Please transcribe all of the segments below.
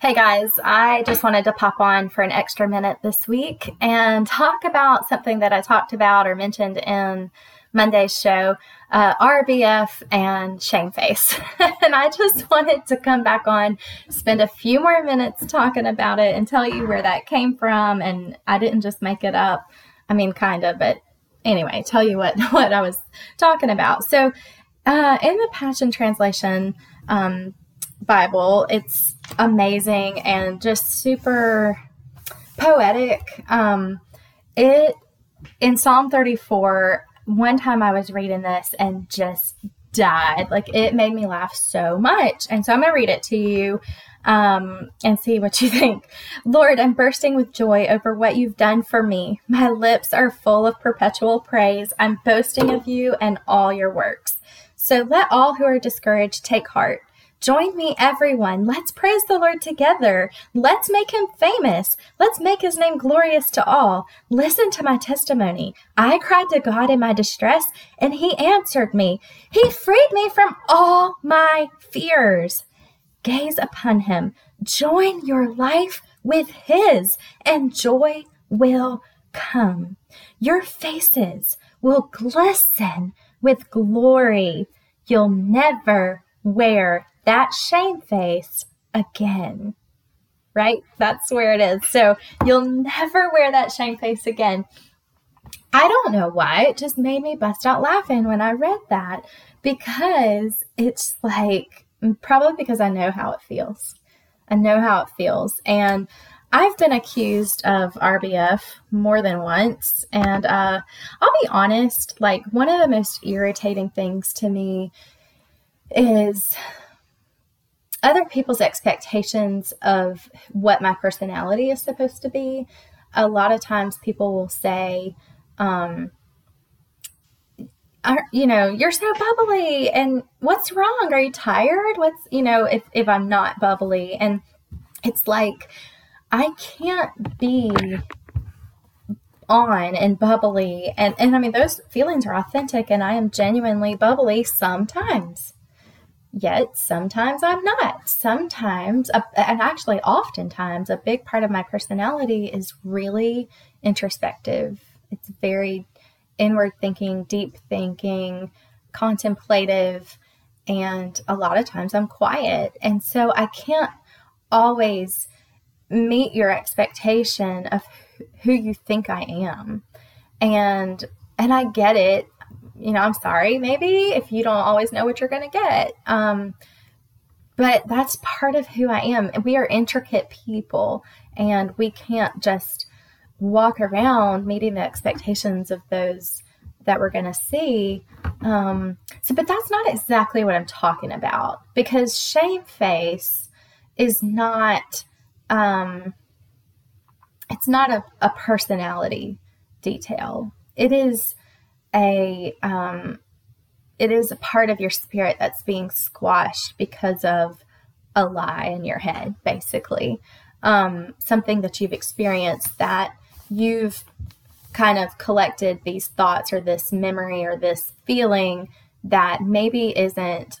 Hey guys, I just wanted to pop on for an extra minute this week and talk about something that I talked about or mentioned in Monday's show uh, RBF and Shameface. and I just wanted to come back on, spend a few more minutes talking about it, and tell you where that came from. And I didn't just make it up. I mean, kind of, but anyway, tell you what, what I was talking about. So, uh, in the Passion Translation, um, Bible. It's amazing and just super poetic. Um, it in Psalm 34, one time I was reading this and just died. Like it made me laugh so much. And so I'm going to read it to you um, and see what you think. Lord, I'm bursting with joy over what you've done for me. My lips are full of perpetual praise. I'm boasting of you and all your works. So let all who are discouraged take heart. Join me, everyone. Let's praise the Lord together. Let's make him famous. Let's make his name glorious to all. Listen to my testimony. I cried to God in my distress, and he answered me. He freed me from all my fears. Gaze upon him. Join your life with his, and joy will come. Your faces will glisten with glory. You'll never wear that shame face again. Right? That's where it is. So you'll never wear that shame face again. I don't know why. It just made me bust out laughing when I read that because it's like, probably because I know how it feels. I know how it feels. And I've been accused of RBF more than once. And uh, I'll be honest, like, one of the most irritating things to me is other people's expectations of what my personality is supposed to be. A lot of times people will say, um, are, you know, you're so bubbly and what's wrong? Are you tired? What's, you know, if, if I'm not bubbly and it's like, I can't be on and bubbly and, and I mean, those feelings are authentic and I am genuinely bubbly sometimes yet sometimes I'm not. Sometimes, and actually, oftentimes, a big part of my personality is really introspective. It's very inward thinking, deep thinking, contemplative, and a lot of times I'm quiet. And so I can't always meet your expectation of who you think I am. And and I get it you know, I'm sorry, maybe if you don't always know what you're going to get. Um, but that's part of who I am. We are intricate people, and we can't just walk around meeting the expectations of those that we're going to see. Um, so, but that's not exactly what I'm talking about because shame face is not, um, it's not a, a personality detail. It is a um, it is a part of your spirit that's being squashed because of a lie in your head, basically. Um, something that you've experienced that you've kind of collected these thoughts or this memory or this feeling that maybe isn't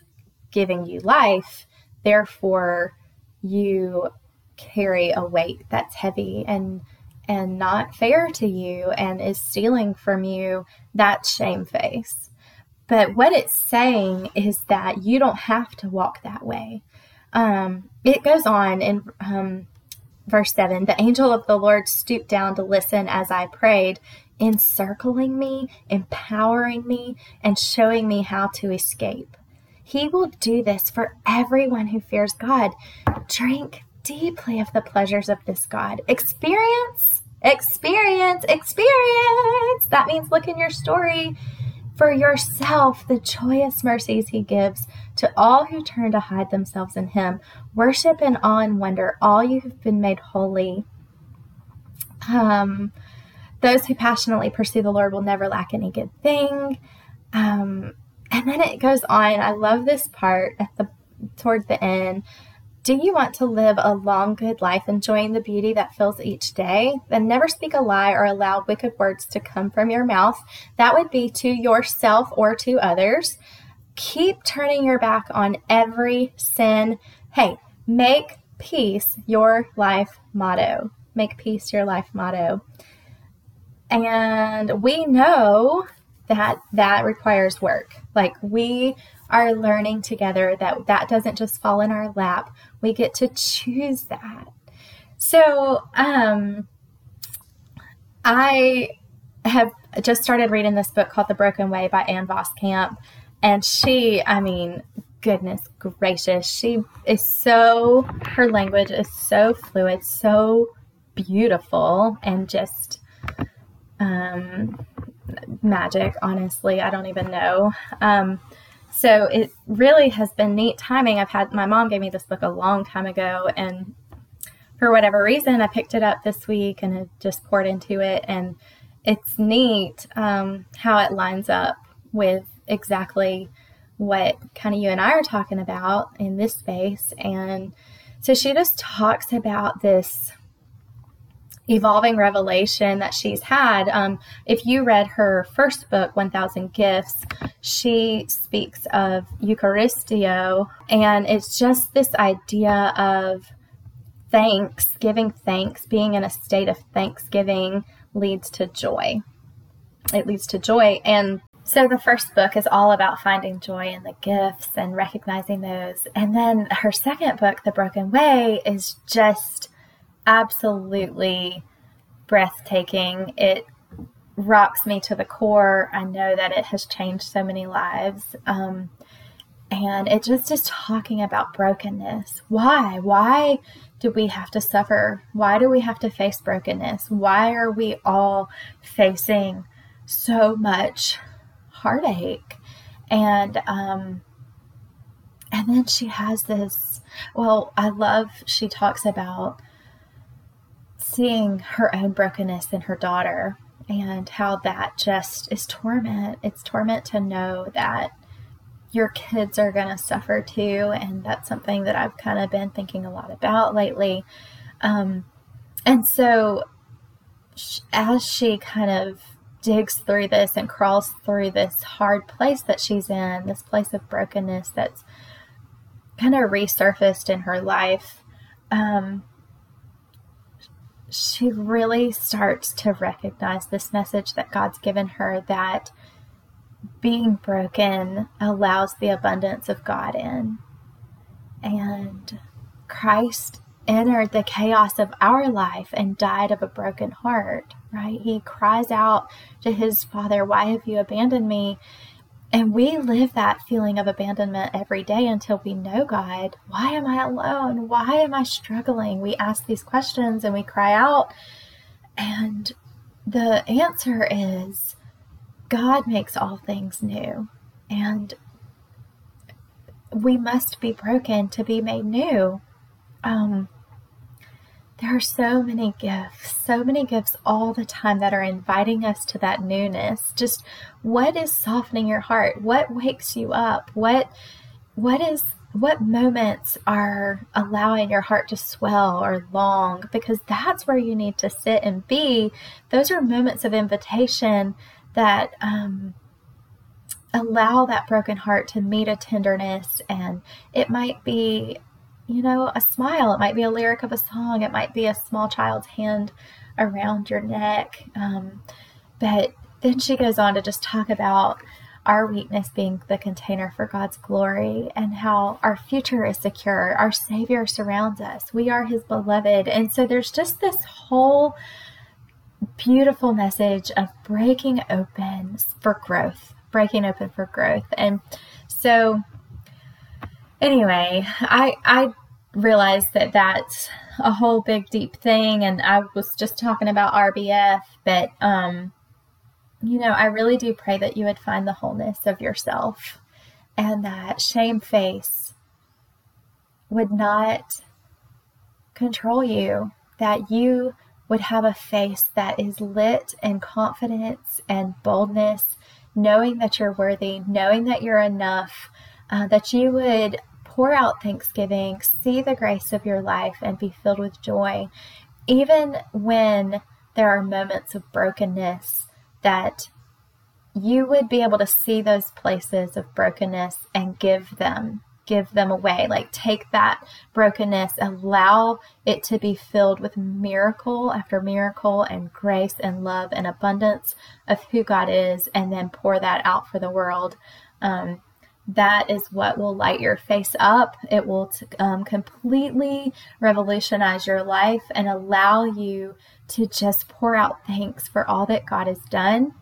giving you life. Therefore, you carry a weight that's heavy and and not fair to you and is stealing from you, that's shame face. But what it's saying is that you don't have to walk that way. Um, it goes on in um, verse 7 The angel of the Lord stooped down to listen as I prayed, encircling me, empowering me, and showing me how to escape. He will do this for everyone who fears God. Drink deeply of the pleasures of this God. Experience, experience, experience. That means look in your story for yourself the joyous mercies he gives to all who turn to hide themselves in him. Worship in awe and wonder all you have been made holy. Um, those who passionately pursue the Lord will never lack any good thing. Um, and then it goes on. I love this part at the toward the end. Do you want to live a long, good life enjoying the beauty that fills each day? Then never speak a lie or allow wicked words to come from your mouth. That would be to yourself or to others. Keep turning your back on every sin. Hey, make peace your life motto. Make peace your life motto. And we know that that requires work. Like we are learning together that that doesn't just fall in our lap. We get to choose that. So, um, I have just started reading this book called The Broken Way by Ann Voskamp. And she, I mean, goodness gracious, she is so, her language is so fluid, so beautiful, and just um, magic, honestly. I don't even know. Um, so it really has been neat timing. I've had my mom gave me this book a long time ago, and for whatever reason, I picked it up this week and have just poured into it. And it's neat um, how it lines up with exactly what kind of you and I are talking about in this space. And so she just talks about this evolving revelation that she's had. Um, if you read her first book, 1000 Gifts, she speaks of Eucharisteo, and it's just this idea of thanks, giving thanks, being in a state of thanksgiving leads to joy. It leads to joy. And so the first book is all about finding joy in the gifts and recognizing those. And then her second book, The Broken Way, is just absolutely breathtaking. It rocks me to the core. I know that it has changed so many lives. Um, and it just is talking about brokenness. Why? Why do we have to suffer? Why do we have to face brokenness? Why are we all facing so much heartache? And um, and then she has this. Well, I love. She talks about seeing her own brokenness in her daughter and how that just is torment. It's torment to know that your kids are going to suffer too. And that's something that I've kind of been thinking a lot about lately. Um, and so, as she kind of digs through this and crawls through this hard place that she's in, this place of brokenness that's kind of resurfaced in her life, um, she really starts to recognize this message that God's given her that being broken allows the abundance of God in. And Christ entered the chaos of our life and died of a broken heart, right? He cries out to his Father, Why have you abandoned me? And we live that feeling of abandonment every day until we know God. Why am I alone? Why am I struggling? We ask these questions and we cry out. And the answer is God makes all things new. And we must be broken to be made new. Um, there are so many gifts, so many gifts all the time that are inviting us to that newness. Just what is softening your heart? What wakes you up? What what is what moments are allowing your heart to swell or long because that's where you need to sit and be those are moments of invitation that um, allow that broken heart to meet a tenderness and it might be you know, a smile. It might be a lyric of a song. It might be a small child's hand around your neck. Um, but then she goes on to just talk about our weakness being the container for God's glory and how our future is secure. Our Savior surrounds us. We are His beloved. And so there's just this whole beautiful message of breaking open for growth, breaking open for growth. And so anyway, I I realized that that's a whole big deep thing, and I was just talking about RBF, but um, you know, I really do pray that you would find the wholeness of yourself, and that shame face would not control you, that you would have a face that is lit in confidence and boldness, knowing that you're worthy, knowing that you're enough, uh, that you would pour out thanksgiving, see the grace of your life, and be filled with joy, even when there are moments of brokenness, that you would be able to see those places of brokenness and give them, give them away. Like take that brokenness, allow it to be filled with miracle after miracle and grace and love and abundance of who God is, and then pour that out for the world. Um, that is what will light your face up. It will t- um, completely revolutionize your life and allow you to just pour out thanks for all that God has done.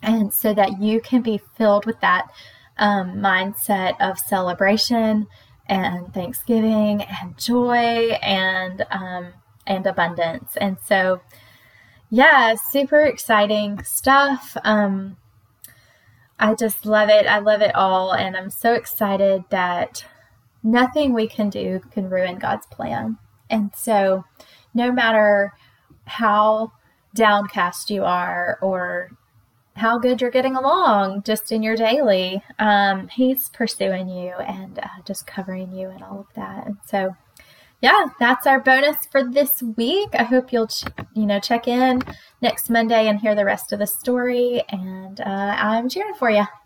And so that you can be filled with that um, mindset of celebration and thanksgiving and joy and um, and abundance. And so, yeah, super exciting stuff. Um, I just love it. I love it all. And I'm so excited that nothing we can do can ruin God's plan. And so, no matter how downcast you are or how good you're getting along just in your daily, um, He's pursuing you and uh, just covering you and all of that. And so, yeah, that's our bonus for this week. I hope you'll, ch- you know, check in next Monday and hear the rest of the story. And uh, I'm cheering for you.